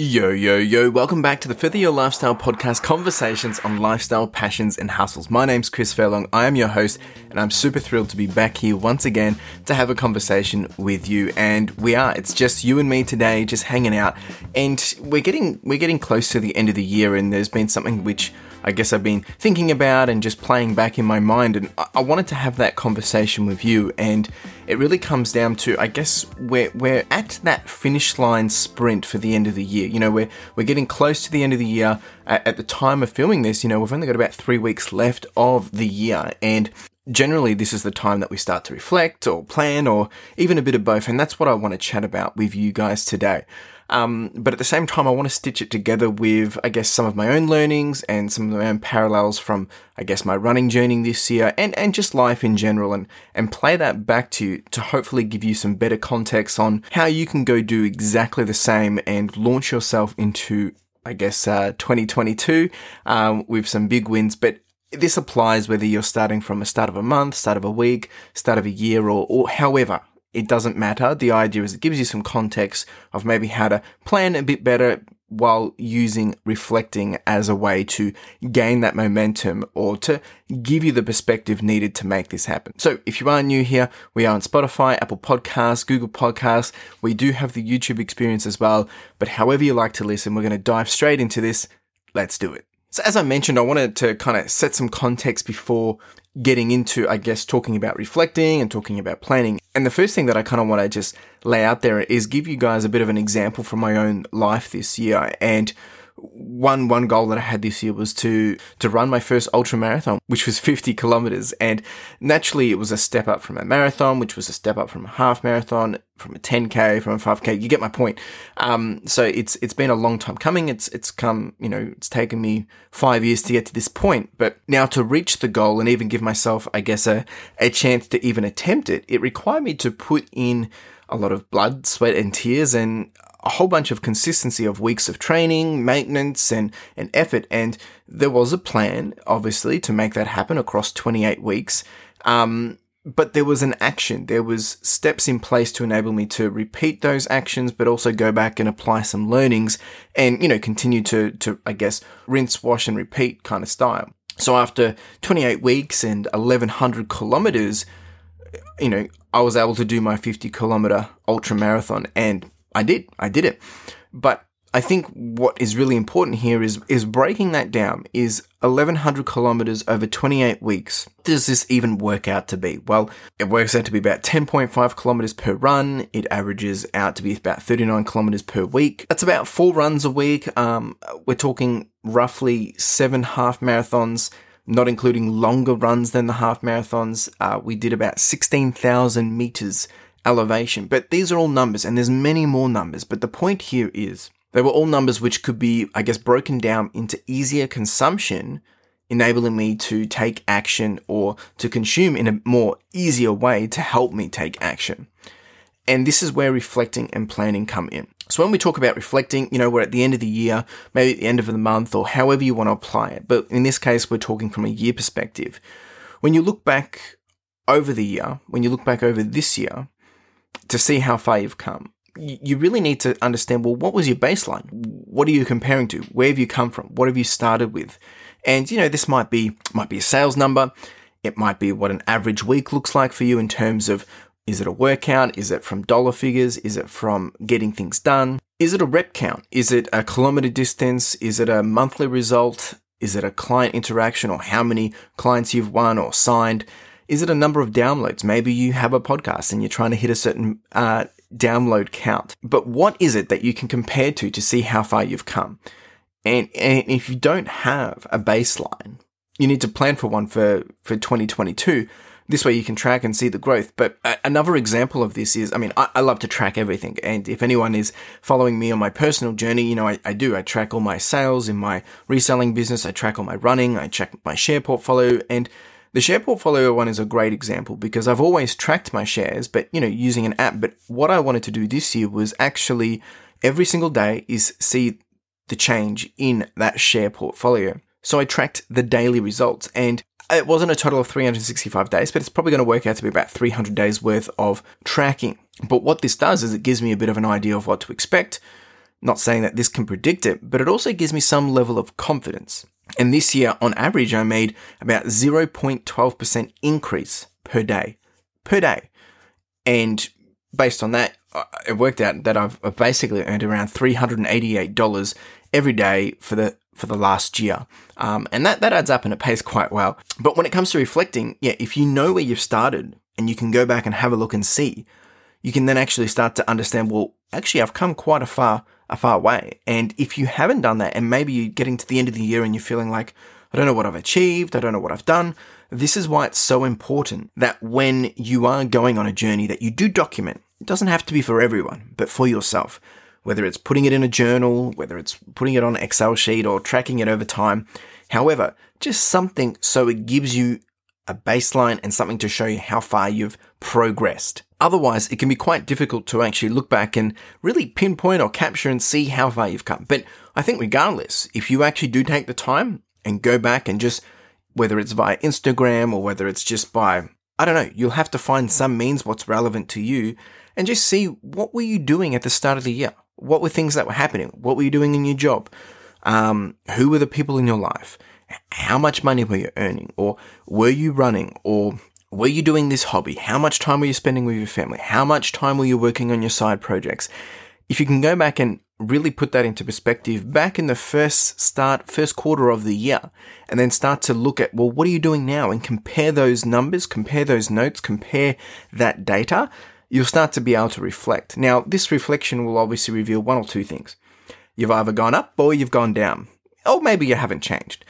Yo, yo, yo, welcome back to the Further Your Lifestyle podcast conversations on lifestyle, passions, and hustles. My name's Chris Furlong. I am your host, and I'm super thrilled to be back here once again to have a conversation with you. And we are, it's just you and me today, just hanging out. And we're getting, we're getting close to the end of the year, and there's been something which I guess I've been thinking about and just playing back in my mind. And I wanted to have that conversation with you. And it really comes down to, I guess, we're, we're at that finish line sprint for the end of the year. You know, we're, we're getting close to the end of the year. At, at the time of filming this, you know, we've only got about three weeks left of the year. And generally this is the time that we start to reflect or plan or even a bit of both. And that's what I want to chat about with you guys today. Um, but at the same time, I want to stitch it together with, I guess, some of my own learnings and some of my own parallels from, I guess, my running journey this year and, and just life in general and, and play that back to you to hopefully give you some better context on how you can go do exactly the same and launch yourself into, I guess, uh, 2022 um, with some big wins. But this applies whether you're starting from a start of a month, start of a week, start of a year, or, or however it doesn't matter. The idea is it gives you some context of maybe how to plan a bit better while using reflecting as a way to gain that momentum or to give you the perspective needed to make this happen. So if you are new here, we are on Spotify, Apple Podcasts, Google Podcasts. We do have the YouTube experience as well, but however you like to listen, we're going to dive straight into this. Let's do it. So as I mentioned, I wanted to kind of set some context before getting into, I guess, talking about reflecting and talking about planning. And the first thing that I kind of want to just lay out there is give you guys a bit of an example from my own life this year. And one one goal that I had this year was to to run my first ultra marathon, which was 50 kilometers, and naturally it was a step up from a marathon, which was a step up from a half marathon, from a 10k, from a 5k. You get my point. Um, so it's it's been a long time coming. It's it's come, you know, it's taken me five years to get to this point, but now to reach the goal and even give myself, I guess, a a chance to even attempt it, it required me to put in a lot of blood, sweat, and tears, and a whole bunch of consistency of weeks of training, maintenance, and, and effort. And there was a plan, obviously, to make that happen across 28 weeks. Um, but there was an action. There was steps in place to enable me to repeat those actions, but also go back and apply some learnings and, you know, continue to, to, I guess, rinse, wash and repeat kind of style. So after 28 weeks and 1100 kilometers, you know, I was able to do my 50 kilometer ultra marathon and I did. I did it. But I think what is really important here is is breaking that down. Is 1100 kilometers over 28 weeks. Does this even work out to be? Well, it works out to be about 10.5 kilometers per run. It averages out to be about 39 kilometers per week. That's about four runs a week. Um, we're talking roughly seven half marathons, not including longer runs than the half marathons. Uh, we did about 16,000 meters elevation. But these are all numbers, and there's many more numbers. But the point here is they were all numbers which could be, I guess, broken down into easier consumption, enabling me to take action or to consume in a more easier way to help me take action. And this is where reflecting and planning come in. So when we talk about reflecting, you know, we're at the end of the year, maybe at the end of the month, or however you want to apply it. But in this case, we're talking from a year perspective. When you look back over the year, when you look back over this year, to see how far you've come, you really need to understand well, what was your baseline? What are you comparing to? Where have you come from? What have you started with? And you know, this might be might be a sales number. It might be what an average week looks like for you in terms of is it a workout? Is it from dollar figures? Is it from getting things done? Is it a rep count? Is it a kilometer distance? Is it a monthly result? Is it a client interaction or how many clients you've won or signed? Is it a number of downloads? Maybe you have a podcast and you're trying to hit a certain uh, download count. But what is it that you can compare to to see how far you've come? And, and if you don't have a baseline, you need to plan for one for, for 2022. This way you can track and see the growth. But another example of this is, I mean, I, I, love to track everything. And if anyone is following me on my personal journey, you know, I, I do. I track all my sales in my reselling business. I track all my running. I check my share portfolio and the share portfolio one is a great example because I've always tracked my shares, but you know, using an app. But what I wanted to do this year was actually every single day is see the change in that share portfolio. So I tracked the daily results and it wasn't a total of 365 days, but it's probably going to work out to be about 300 days worth of tracking. But what this does is it gives me a bit of an idea of what to expect. Not saying that this can predict it, but it also gives me some level of confidence. And this year, on average, I made about 0.12% increase per day. Per day. And based on that, it worked out that I've basically earned around $388 every day for the for the last year. Um, and that, that adds up and it pays quite well. But when it comes to reflecting, yeah, if you know where you've started and you can go back and have a look and see, you can then actually start to understand, well, actually I've come quite a far, a far way. And if you haven't done that and maybe you're getting to the end of the year and you're feeling like, I don't know what I've achieved. I don't know what I've done. This is why it's so important that when you are going on a journey that you do document. It doesn't have to be for everyone, but for yourself whether it's putting it in a journal, whether it's putting it on an Excel sheet or tracking it over time. However, just something so it gives you a baseline and something to show you how far you've progressed. Otherwise, it can be quite difficult to actually look back and really pinpoint or capture and see how far you've come. But I think regardless, if you actually do take the time and go back and just, whether it's via Instagram or whether it's just by, I don't know, you'll have to find some means what's relevant to you and just see what were you doing at the start of the year? What were things that were happening? What were you doing in your job? Um, who were the people in your life? How much money were you earning? Or were you running? Or were you doing this hobby? How much time were you spending with your family? How much time were you working on your side projects? If you can go back and really put that into perspective back in the first start, first quarter of the year, and then start to look at, well, what are you doing now? And compare those numbers, compare those notes, compare that data you'll start to be able to reflect. Now, this reflection will obviously reveal one or two things. You've either gone up or you've gone down, or maybe you haven't changed.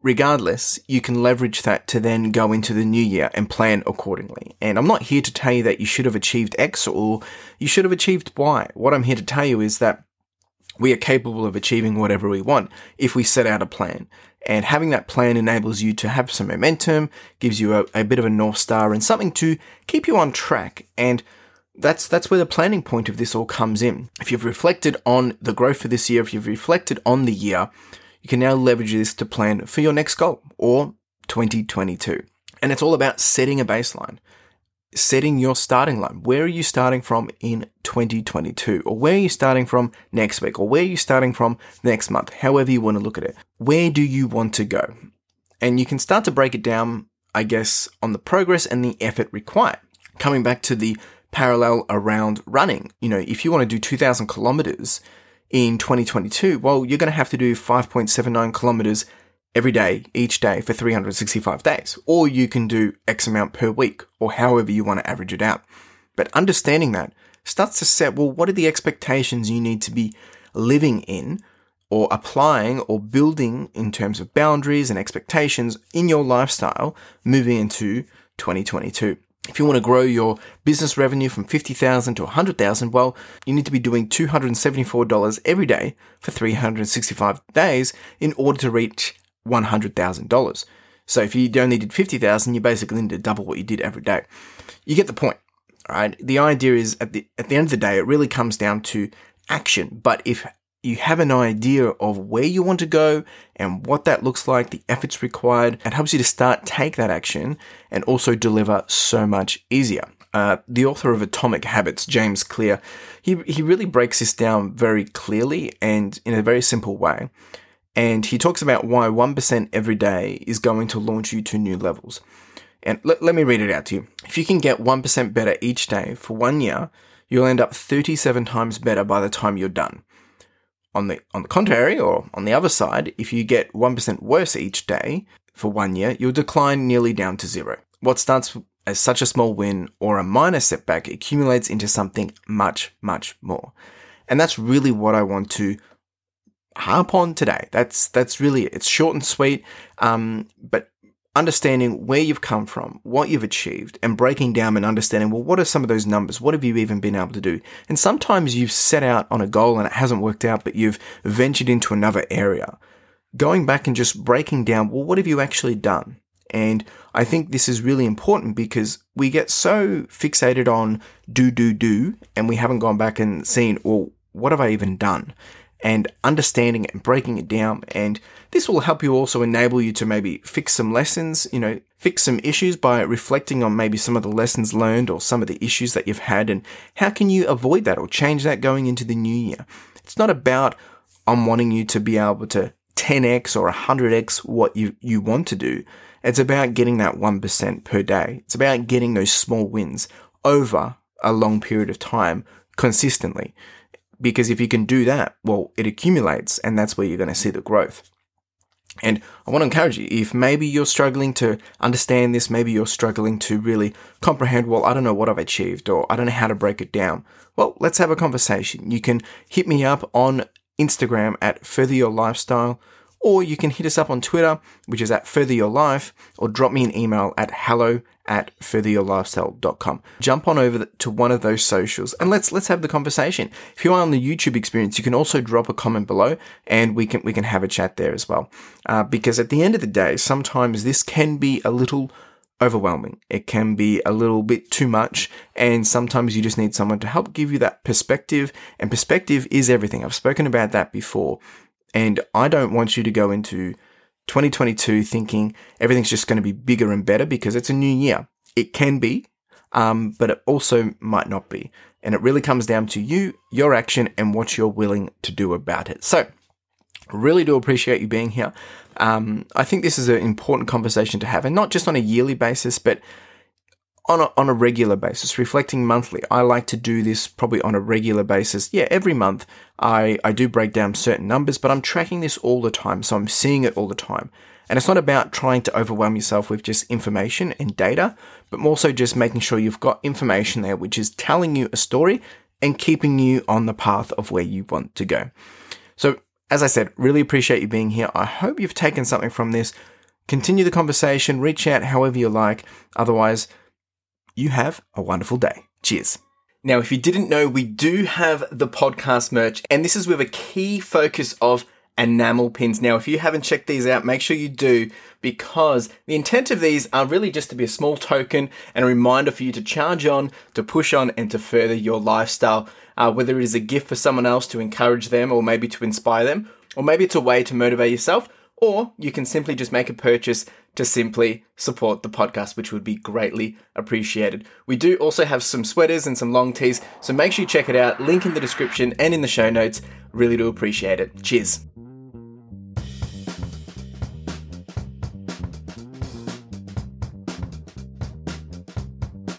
Regardless, you can leverage that to then go into the new year and plan accordingly. And I'm not here to tell you that you should have achieved X or you should have achieved Y. What I'm here to tell you is that we are capable of achieving whatever we want if we set out a plan. And having that plan enables you to have some momentum, gives you a, a, bit of a North Star and something to keep you on track. And that's, that's where the planning point of this all comes in. If you've reflected on the growth for this year, if you've reflected on the year, you can now leverage this to plan for your next goal or 2022. And it's all about setting a baseline setting your starting line. Where are you starting from in 2022? Or where are you starting from next week? Or where are you starting from next month? However you want to look at it. Where do you want to go? And you can start to break it down, I guess, on the progress and the effort required. Coming back to the parallel around running, you know, if you want to do 2000 kilometers in 2022, well, you're going to have to do 5.79 kilometers every day, each day for 365 days. Or you can do X amount per week or however you want to average it out. But understanding that starts to set, well, what are the expectations you need to be living in or applying or building in terms of boundaries and expectations in your lifestyle moving into 2022. If you want to grow your business revenue from 50,000 to 100,000, well, you need to be doing $274 every day for 365 days in order to reach $100,000. So if you only did 50,000, you basically need to double what you did every day. You get the point, right? The idea is at the, at the end of the day, it really comes down to action. But if you have an idea of where you want to go and what that looks like, the efforts required, it helps you to start take that action and also deliver so much easier. Uh, the author of Atomic Habits, James Clear, he, he really breaks this down very clearly and in a very simple way. And he talks about why 1% every day is going to launch you to new levels. And let, let me read it out to you. If you can get 1% better each day for one year, you'll end up 37 times better by the time you're done. On the, on the contrary, or on the other side, if you get 1% worse each day for one year, you'll decline nearly down to zero. What starts as such a small win or a minor setback accumulates into something much, much more. And that's really what I want to harp on today. That's that's really it. It's short and sweet, um, but understanding where you've come from, what you've achieved, and breaking down and understanding, well, what are some of those numbers? What have you even been able to do? And sometimes you've set out on a goal and it hasn't worked out, but you've ventured into another area. Going back and just breaking down, well, what have you actually done? And I think this is really important because we get so fixated on do, do, do, and we haven't gone back and seen, well, what have I even done? And understanding it and breaking it down. And this will help you also enable you to maybe fix some lessons, you know, fix some issues by reflecting on maybe some of the lessons learned or some of the issues that you've had and how can you avoid that or change that going into the new year. It's not about I'm wanting you to be able to 10x or 100x what you, you want to do. It's about getting that 1% per day. It's about getting those small wins over a long period of time consistently. Because if you can do that, well, it accumulates and that's where you're going to see the growth. And I want to encourage you, if maybe you're struggling to understand this, maybe you're struggling to really comprehend, well, I don't know what I've achieved or I don't know how to break it down. Well, let's have a conversation. You can hit me up on Instagram at Further Your Lifestyle or you can hit us up on Twitter, which is at Further Your Life, or drop me an email at hello at furtheryourlifestyle.com. Jump on over to one of those socials and let's let's have the conversation. If you are on the YouTube experience, you can also drop a comment below and we can we can have a chat there as well. Uh, because at the end of the day, sometimes this can be a little overwhelming. It can be a little bit too much, and sometimes you just need someone to help give you that perspective. And perspective is everything. I've spoken about that before. And I don't want you to go into 2022 thinking everything's just going to be bigger and better because it's a new year. It can be, um, but it also might not be. And it really comes down to you, your action, and what you're willing to do about it. So, really do appreciate you being here. Um, I think this is an important conversation to have, and not just on a yearly basis, but on a, on a regular basis, reflecting monthly. I like to do this probably on a regular basis. Yeah, every month I, I do break down certain numbers, but I'm tracking this all the time. So I'm seeing it all the time. And it's not about trying to overwhelm yourself with just information and data, but more so just making sure you've got information there which is telling you a story and keeping you on the path of where you want to go. So, as I said, really appreciate you being here. I hope you've taken something from this. Continue the conversation, reach out however you like. Otherwise, you have a wonderful day. Cheers. Now, if you didn't know, we do have the podcast merch, and this is with a key focus of enamel pins. Now, if you haven't checked these out, make sure you do because the intent of these are really just to be a small token and a reminder for you to charge on, to push on, and to further your lifestyle. Uh, whether it is a gift for someone else to encourage them or maybe to inspire them, or maybe it's a way to motivate yourself, or you can simply just make a purchase to simply support the podcast, which would be greatly appreciated. We do also have some sweaters and some long tees, so make sure you check it out. Link in the description and in the show notes. Really do appreciate it. Cheers.